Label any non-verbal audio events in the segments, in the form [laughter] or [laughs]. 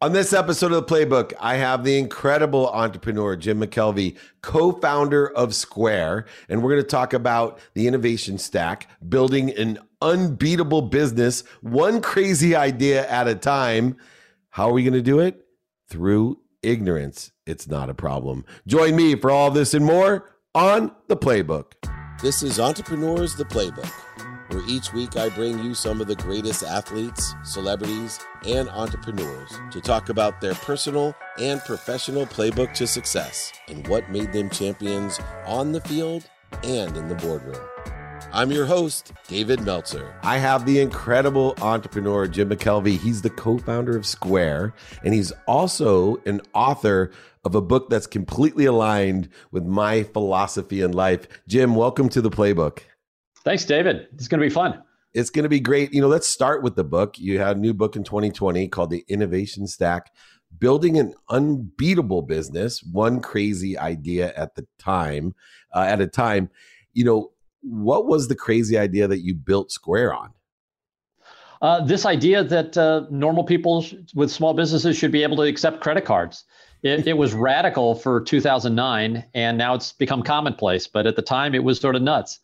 On this episode of the Playbook, I have the incredible entrepreneur Jim McKelvey, co founder of Square. And we're going to talk about the innovation stack, building an unbeatable business, one crazy idea at a time. How are we going to do it? Through ignorance. It's not a problem. Join me for all this and more on the Playbook. This is Entrepreneurs the Playbook where each week I bring you some of the greatest athletes, celebrities, and entrepreneurs to talk about their personal and professional playbook to success and what made them champions on the field and in the boardroom. I'm your host, David Meltzer. I have the incredible entrepreneur, Jim McKelvey. He's the co founder of Square, and he's also an author of a book that's completely aligned with my philosophy in life. Jim, welcome to the playbook. Thanks, David. It's going to be fun. It's going to be great. You know, let's start with the book. You had a new book in 2020 called The Innovation Stack Building an Unbeatable Business, One Crazy Idea at the Time. Uh, at a time, you know, what was the crazy idea that you built Square on? Uh, this idea that uh, normal people with small businesses should be able to accept credit cards. It, it, was radical for 2009, and now it's become commonplace. But at the time, it was sort of nuts.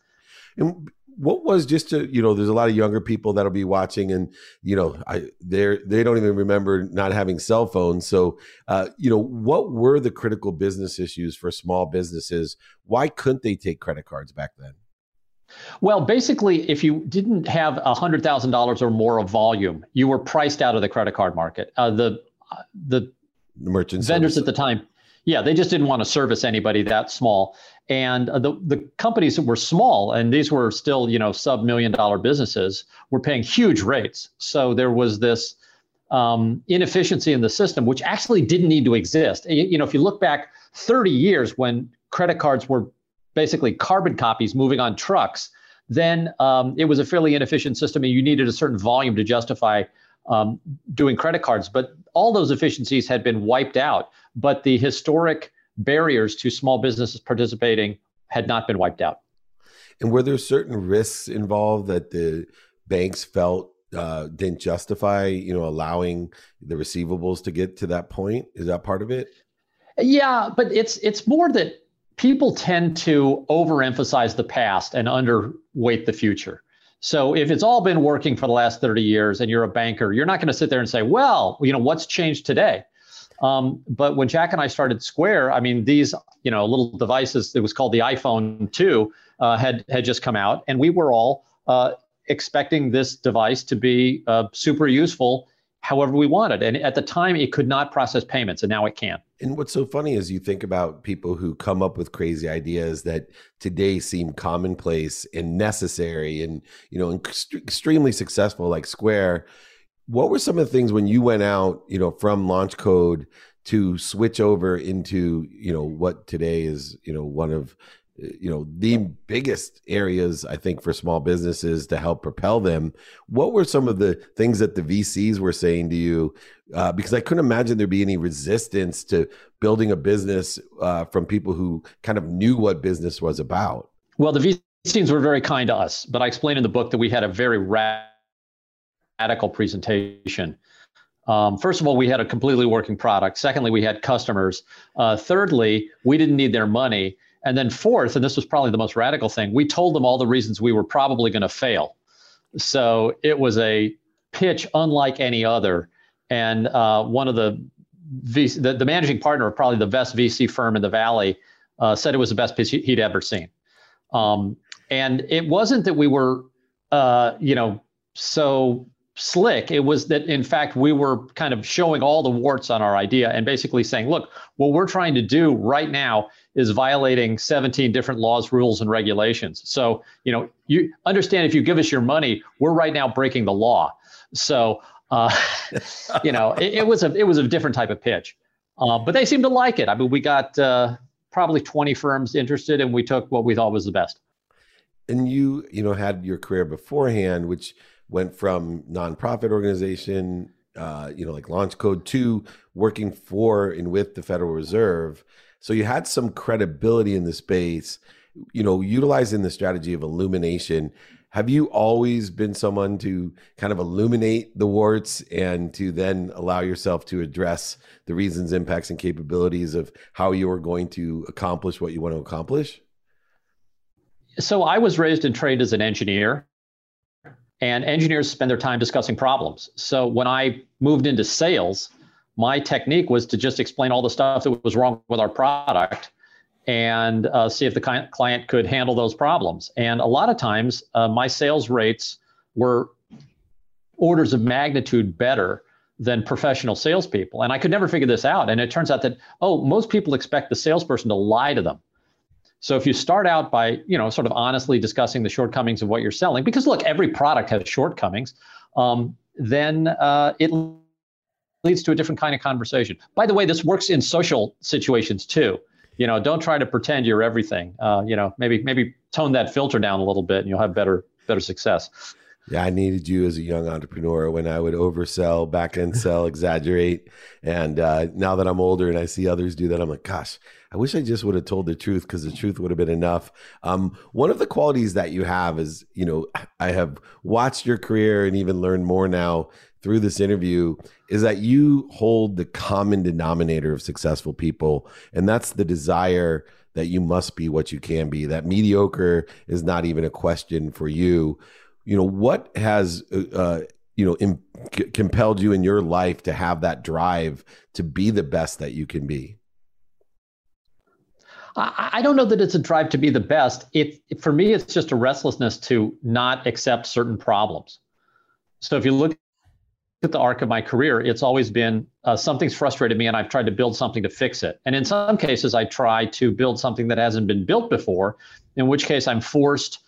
And what was just to you know there's a lot of younger people that'll be watching and you know i they're they don't even remember not having cell phones so uh, you know what were the critical business issues for small businesses why couldn't they take credit cards back then well, basically, if you didn't have $100,000 or more of volume, you were priced out of the credit card market. Uh, the uh, the merchant vendors services. at the time, yeah, they just didn't want to service anybody that small. And uh, the, the companies that were small, and these were still, you know, sub million dollar businesses, were paying huge rates. So there was this um, inefficiency in the system, which actually didn't need to exist. You, you know, if you look back 30 years when credit cards were basically carbon copies moving on trucks, then um, it was a fairly inefficient system and you needed a certain volume to justify um, doing credit cards. But all those efficiencies had been wiped out, but the historic barriers to small businesses participating had not been wiped out. And were there certain risks involved that the banks felt uh, didn't justify, you know, allowing the receivables to get to that point? Is that part of it? Yeah, but it's it's more that people tend to overemphasize the past and underweight the future. So if it's all been working for the last 30 years and you're a banker, you're not going to sit there and say, well, you know, what's changed today? Um, but when Jack and I started Square, I mean, these you know little devices. It was called the iPhone 2 uh, had had just come out, and we were all uh, expecting this device to be uh, super useful, however we wanted. And at the time, it could not process payments, and now it can. And what's so funny is you think about people who come up with crazy ideas that today seem commonplace and necessary, and you know, extremely successful, like Square what were some of the things when you went out, you know, from LaunchCode to switch over into, you know, what today is, you know, one of you know the biggest areas i think for small businesses to help propel them what were some of the things that the vcs were saying to you uh, because i couldn't imagine there'd be any resistance to building a business uh, from people who kind of knew what business was about well the vcs were very kind to us but i explained in the book that we had a very radical presentation. Um, first of all, we had a completely working product. Secondly, we had customers. Uh, thirdly, we didn't need their money. And then fourth, and this was probably the most radical thing, we told them all the reasons we were probably going to fail. So it was a pitch unlike any other. And uh, one of the, VC, the, the managing partner of probably the best VC firm in the Valley uh, said it was the best pitch he'd ever seen. Um, and it wasn't that we were, uh, you know, so slick. It was that, in fact, we were kind of showing all the warts on our idea and basically saying, look, what we're trying to do right now is violating 17 different laws, rules, and regulations. So, you know, you understand if you give us your money, we're right now breaking the law. So, uh, [laughs] you know, it, it, was a it was a different type of pitch, uh, but they seemed to like it. I mean, we got uh, probably 20 firms interested, and we took what we thought was the best. And you, you know, had your career beforehand, which went from nonprofit organization, uh, you know, like LaunchCode to working for and with the Federal Reserve. So you had some credibility in the space, you know, utilizing the strategy of illumination. have you always been someone to kind of illuminate the warts and to then allow yourself to address the reasons, impacts, and capabilities of how you are going to accomplish what you want to accomplish? So I was raised and trained as an engineer, and engineers spend their time discussing problems. So when I moved into sales, my technique was to just explain all the stuff that was wrong with our product and uh, see if the client could handle those problems. And a lot of times, uh, my sales rates were orders of magnitude better than professional salespeople. And I could never figure this out. And it turns out that, oh, most people expect the salesperson to lie to them. So if you start out by, you know, sort of honestly discussing the shortcomings of what you're selling, because look, every product has shortcomings, um, then uh, it leads to a different kind of conversation. By the way, this works in social situations too. You know don't try to pretend you're everything. Uh, you know maybe maybe tone that filter down a little bit and you'll have better better success yeah i needed you as a young entrepreneur when i would oversell back end sell [laughs] exaggerate and uh, now that i'm older and i see others do that i'm like gosh i wish i just would have told the truth because the truth would have been enough um, one of the qualities that you have is you know i have watched your career and even learned more now through this interview is that you hold the common denominator of successful people, and that's the desire that you must be what you can be. That mediocre is not even a question for you. You know what has uh, uh you know Im- c- compelled you in your life to have that drive to be the best that you can be. I don't know that it's a drive to be the best. It, for me, it's just a restlessness to not accept certain problems. So if you look at the arc of my career, it's always been uh, something's frustrated me and I've tried to build something to fix it. And in some cases, I try to build something that hasn't been built before, in which case I'm forced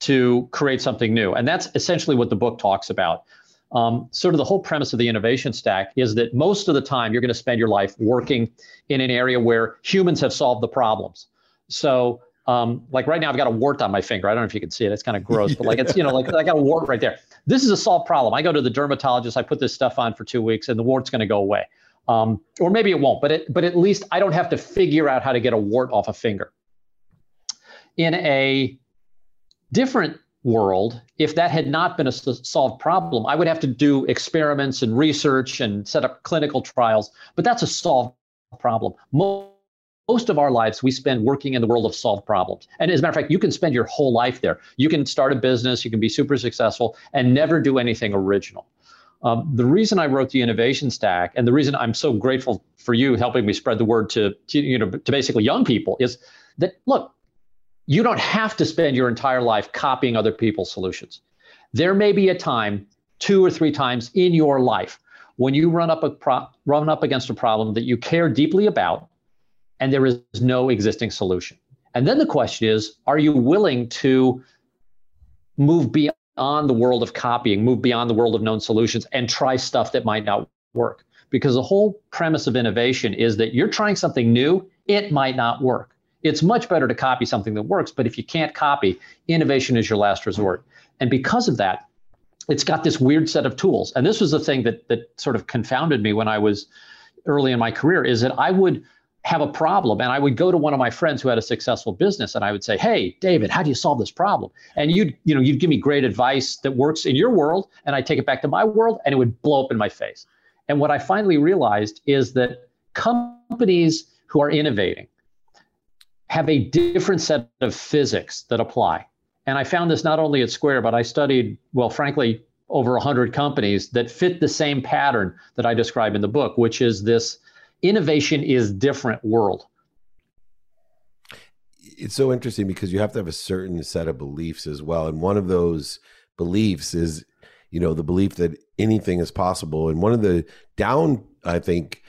to create something new. And that's essentially what the book talks about. Um, sort of the whole premise of the innovation stack is that most of the time you're going to spend your life working in an area where humans have solved the problems. So um, like right now, I've got a wart on my finger. I don't know if you can see it. It's kind of gross, but like it's you know like I got a wart right there. This is a solved problem. I go to the dermatologist. I put this stuff on for two weeks, and the wart's going to go away. Um, or maybe it won't, but it but at least I don't have to figure out how to get a wart off a finger. In a different world, if that had not been a solved problem, I would have to do experiments and research and set up clinical trials. But that's a solved problem. Most of our lives we spend working in the world of solved problems. And as a matter of fact, you can spend your whole life there. You can start a business, you can be super successful, and never do anything original. Um, the reason I wrote the innovation stack, and the reason I'm so grateful for you helping me spread the word to, to you know to basically young people, is that look, you don't have to spend your entire life copying other people's solutions. There may be a time, two or three times in your life, when you run up a pro- run up against a problem that you care deeply about and there is no existing solution. And then the question is are you willing to move beyond the world of copying, move beyond the world of known solutions, and try stuff that might not work? Because the whole premise of innovation is that you're trying something new, it might not work. It's much better to copy something that works, but if you can't copy, innovation is your last resort. And because of that, it's got this weird set of tools. And this was the thing that that sort of confounded me when I was early in my career is that I would have a problem and i would go to one of my friends who had a successful business and i would say hey david how do you solve this problem and you'd you know you'd give me great advice that works in your world and i'd take it back to my world and it would blow up in my face and what i finally realized is that companies who are innovating have a different set of physics that apply. And i found this not only at square but i studied well frankly over 100 companies that fit the same pattern that i describe in the book which is this innovation is different world. It's so interesting because you have to have a certain set of beliefs as well. And one of those beliefs is you know the belief that anything is possible. And one of the down i think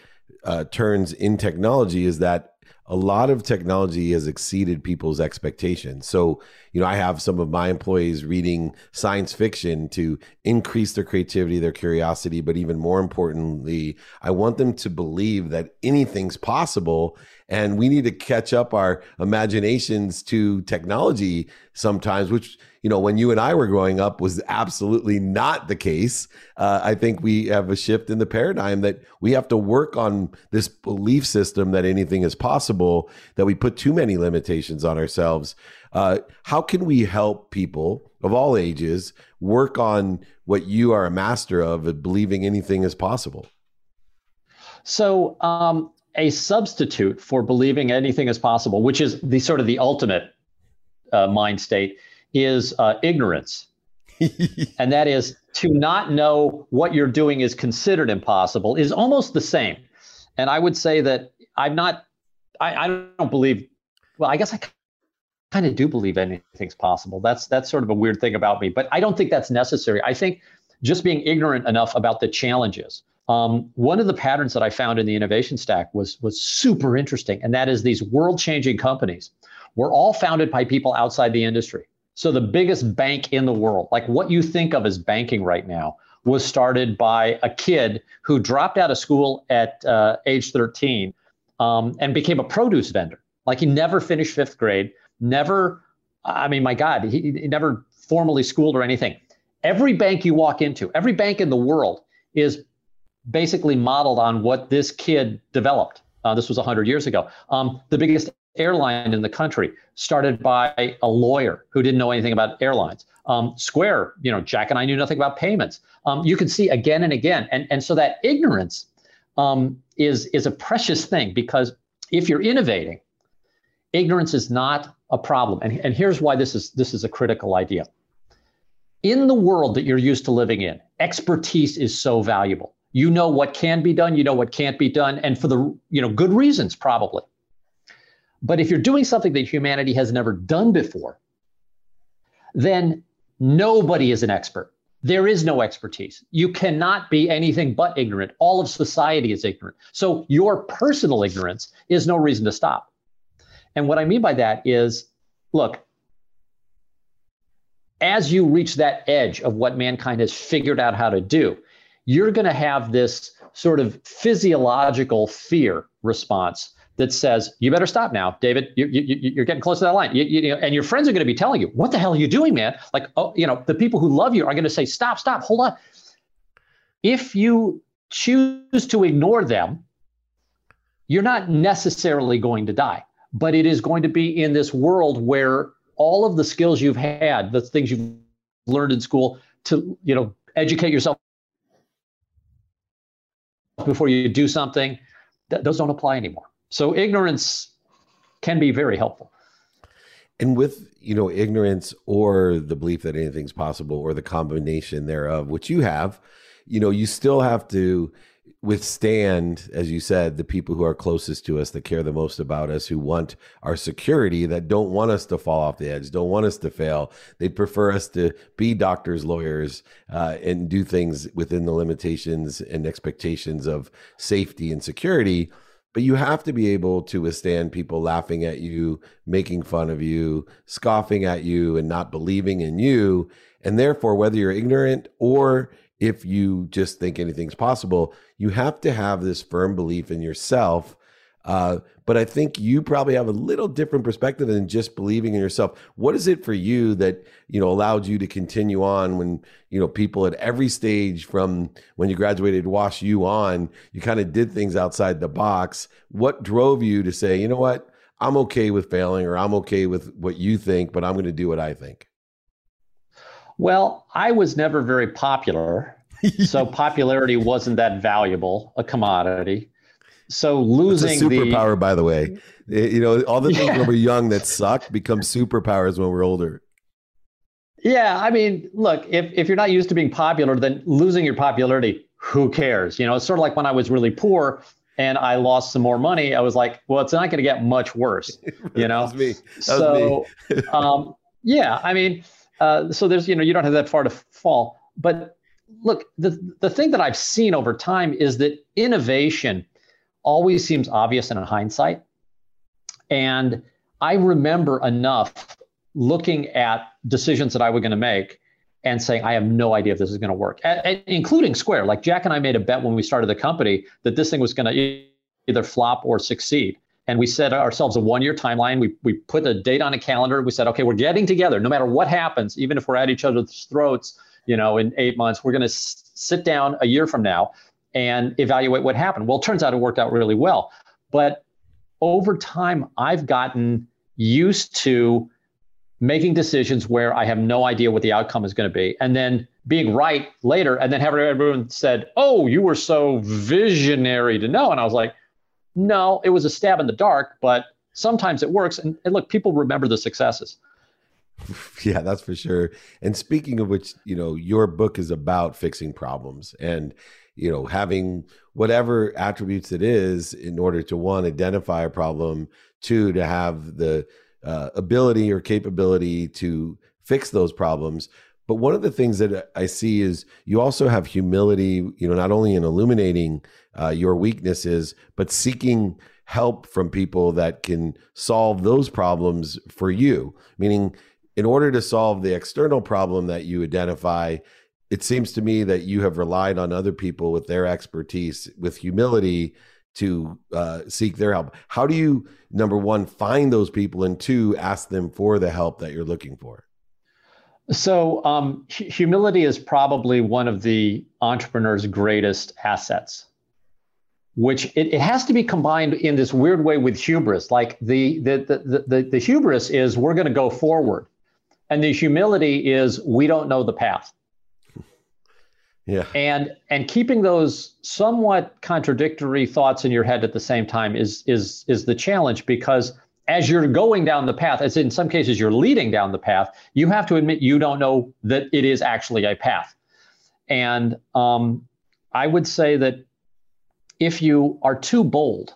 uh, turns in technology is that a lot of technology has exceeded people's expectations. So, you know, I have some of my employees reading science fiction to increase their creativity, their curiosity, but even more importantly, I want them to believe that anything's possible and we need to catch up our imaginations to technology sometimes, which you know, when you and I were growing up was absolutely not the case. Uh, I think we have a shift in the paradigm that we have to work on this belief system that anything is possible, that we put too many limitations on ourselves. Uh, how can we help people of all ages work on what you are a master of, of believing anything is possible? So, um, a substitute for believing anything is possible, which is the sort of the ultimate uh, mind state, is uh, ignorance. [laughs] and that is to not know what you're doing is considered impossible is almost the same. And I would say that I'm not, I, I don't believe, well, I guess I kind of do believe anything's possible. That's that's sort of a weird thing about me, but I don't think that's necessary. I think just being ignorant enough about the challenges. Um, one of the patterns that I found in the innovation stack was was super interesting, and that is these world-changing companies were all founded by people outside the industry. So the biggest bank in the world, like what you think of as banking right now, was started by a kid who dropped out of school at uh, age 13 um, and became a produce vendor. Like he never finished fifth grade, never, I mean, my God, he, he never formally schooled or anything. Every bank you walk into, every bank in the world is basically modeled on what this kid developed. Uh, this was 100 years ago. Um, the biggest airline in the country started by a lawyer who didn't know anything about airlines. Um, Square, you know, Jack and I knew nothing about payments. Um, you can see again and again, and and so that ignorance um, is is a precious thing because if you're innovating, ignorance is not a problem. And, and here's why this is this is a critical idea. In the world that you're used to living in, expertise is so valuable. You know what can be done, you know what can't be done, and for the you know good reasons probably. But if you're doing something that humanity has never done before, then nobody is an expert. There is no expertise. You cannot be anything but ignorant. All of society is ignorant. So your personal ignorance is no reason to stop. And what I mean by that is look, as you reach that edge of what mankind has figured out how to do, you're going to have this sort of physiological fear response that says, "You better stop now, David. You, you, you're getting close to that line." You, you, and your friends are going to be telling you, "What the hell are you doing, man?" Like, oh, you know, the people who love you are going to say, "Stop, stop, hold on." If you choose to ignore them, you're not necessarily going to die but it is going to be in this world where all of the skills you've had, the things you've learned in school to, you know, educate yourself before you do something, th- those don't apply anymore. So ignorance can be very helpful. And with, you know, ignorance or the belief that anything's possible or the combination thereof, which you have, you know, you still have to withstand, as you said, the people who are closest to us, that care the most about us, who want our security, that don't want us to fall off the edge, don't want us to fail. They'd prefer us to be doctors, lawyers, uh, and do things within the limitations and expectations of safety and security. But you have to be able to withstand people laughing at you, making fun of you, scoffing at you, and not believing in you. And therefore, whether you're ignorant or if you just think anything's possible, you have to have this firm belief in yourself. Uh, but I think you probably have a little different perspective than just believing in yourself. What is it for you that you know allowed you to continue on when you know people at every stage from when you graduated WashU on, you kind of did things outside the box. What drove you to say, you know what, I'm okay with failing, or I'm okay with what you think, but I'm going to do what I think. Well, I was never very popular. [laughs] so popularity wasn't that valuable a commodity. So losing it's a superpower, the, by the way. You know, all the things yeah. when we're [laughs] young that suck become superpowers when we're older. Yeah, I mean, look, if if you're not used to being popular, then losing your popularity, who cares? You know, it's sort of like when I was really poor and I lost some more money. I was like, well, it's not going to get much worse. [laughs] You know, that was me. That so, um, yeah, I mean, uh, so there's, you know, you don't have that far to fall. But look, the, the thing that I've seen over time is that innovation always seems obvious in hindsight. And I remember enough looking at decisions that I was going to make and saying, I have no idea if this is going to work, including Square. Like Jack and I made a bet when we started the company that this thing was going to either flop or succeed and we set ourselves a one year timeline. We, we put a date on a calendar. We said, okay, we're getting together no matter what happens, even if we're at each other's throats, you know, in eight months, we're going to s- sit down a year from now and evaluate what happened. Well, it turns out it worked out really well. But over time, I've gotten used to making decisions where I have no idea what the outcome is going to be, and then being right later, and then having everyone said, "Oh, you were so visionary to know," and I was like, "No, it was a stab in the dark, but sometimes it works." And, and look, people remember the successes. [laughs] Yeah, that's for sure. And speaking of which, you know, your book is about fixing problems and, you know, having whatever attributes it is in order to one, identify a problem, two, to have the uh, ability or capability to fix those problems. But one of the things that I see is you also have humility, you know, not only in illuminating uh, your weaknesses, but seeking help from people that can solve those problems for you. Meaning, in order to solve the external problem that you identify, it seems to me that you have relied on other people with their expertise, with humility to uh, seek their help. How do you, number one, find those people, and two, ask them for the help that you're looking for? So, um, humility is probably one of the entrepreneur's greatest assets which it, it has to be combined in this weird way with hubris. Like the the the the, the hubris is we're going to go forward. And the humility is we don't know the path. Yeah. And and keeping those somewhat contradictory thoughts in your head at the same time is is is the challenge because as you're going down the path, as in some cases you're leading down the path, you have to admit you don't know that it is actually a path. And um, I would say that if you are too bold,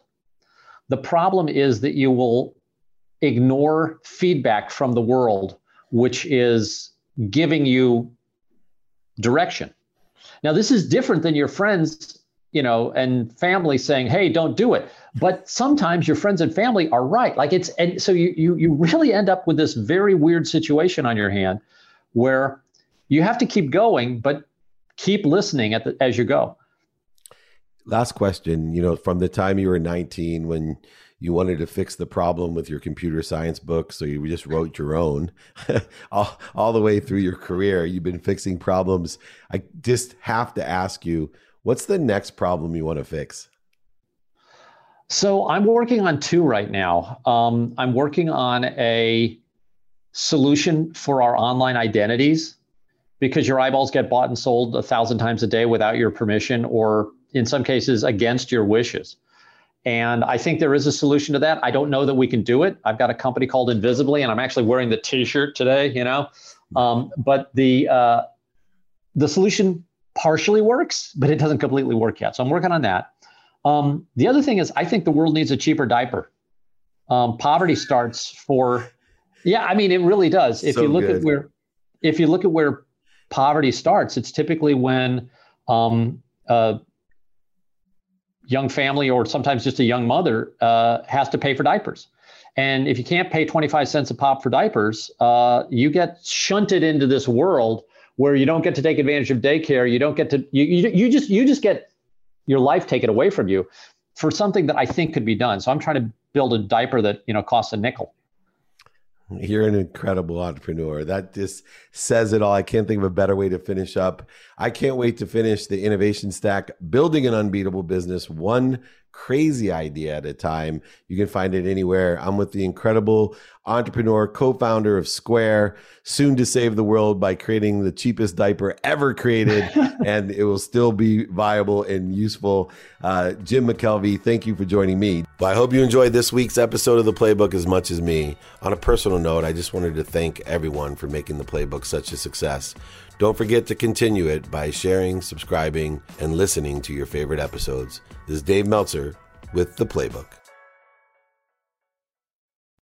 the problem is that you will ignore feedback from the world which is giving you direction. Now, this is different than your friends, you know, and family saying, "Hey, don't do it." But sometimes your friends and family are right. Like it's, and so you you you really end up with this very weird situation on your hand, where you have to keep going, but keep listening at the, as you go. Last question. You know, from the time you were 19, when you wanted to fix the problem with your computer science book, so you just wrote your own. [laughs] all, all the way through your career, you've been fixing problems. I just have to ask you, what's the next problem you want to fix? So I'm working on two right now. Um, I'm working on a solution for our online identities because your eyeballs get bought and sold a thousand times a day without your permission or in some cases against your wishes. And I think there is a solution to that. I don't know that we can do it. I've got a company called Invisibly, and I'm actually wearing the T-shirt today. You know, um, but the uh, the solution partially works, but it doesn't completely work yet. So I'm working on that. Um, the other thing is, I think the world needs a cheaper diaper. Um, poverty starts for, yeah, I mean, it really does. If so you look good. at where, if you look at where poverty starts, it's typically when um, uh, young family or sometimes just a young mother uh, has to pay for diapers. And if you can't pay 25 cents a pop for diapers, uh, you get shunted into this world where you don't get to take advantage of daycare. You don't get to, you, you, you just, you just get your life taken away from you for something that I think could be done. So I'm trying to build a diaper that, you know, costs a nickel. You're an incredible entrepreneur. That just says it all. I can't think of a better way to finish up. I can't wait to finish the innovation stack, building an unbeatable business, one crazy idea at a time. You can find it anywhere. I'm with the incredible entrepreneur, co founder of Square, soon to save the world by creating the cheapest diaper ever created, [laughs] and it will still be viable and useful. Uh, Jim McKelvey, thank you for joining me. Well, I hope you enjoyed this week's episode of The Playbook as much as me. On a personal note, I just wanted to thank everyone for making The Playbook such a success. Don't forget to continue it by sharing, subscribing, and listening to your favorite episodes. This is Dave Meltzer with The Playbook.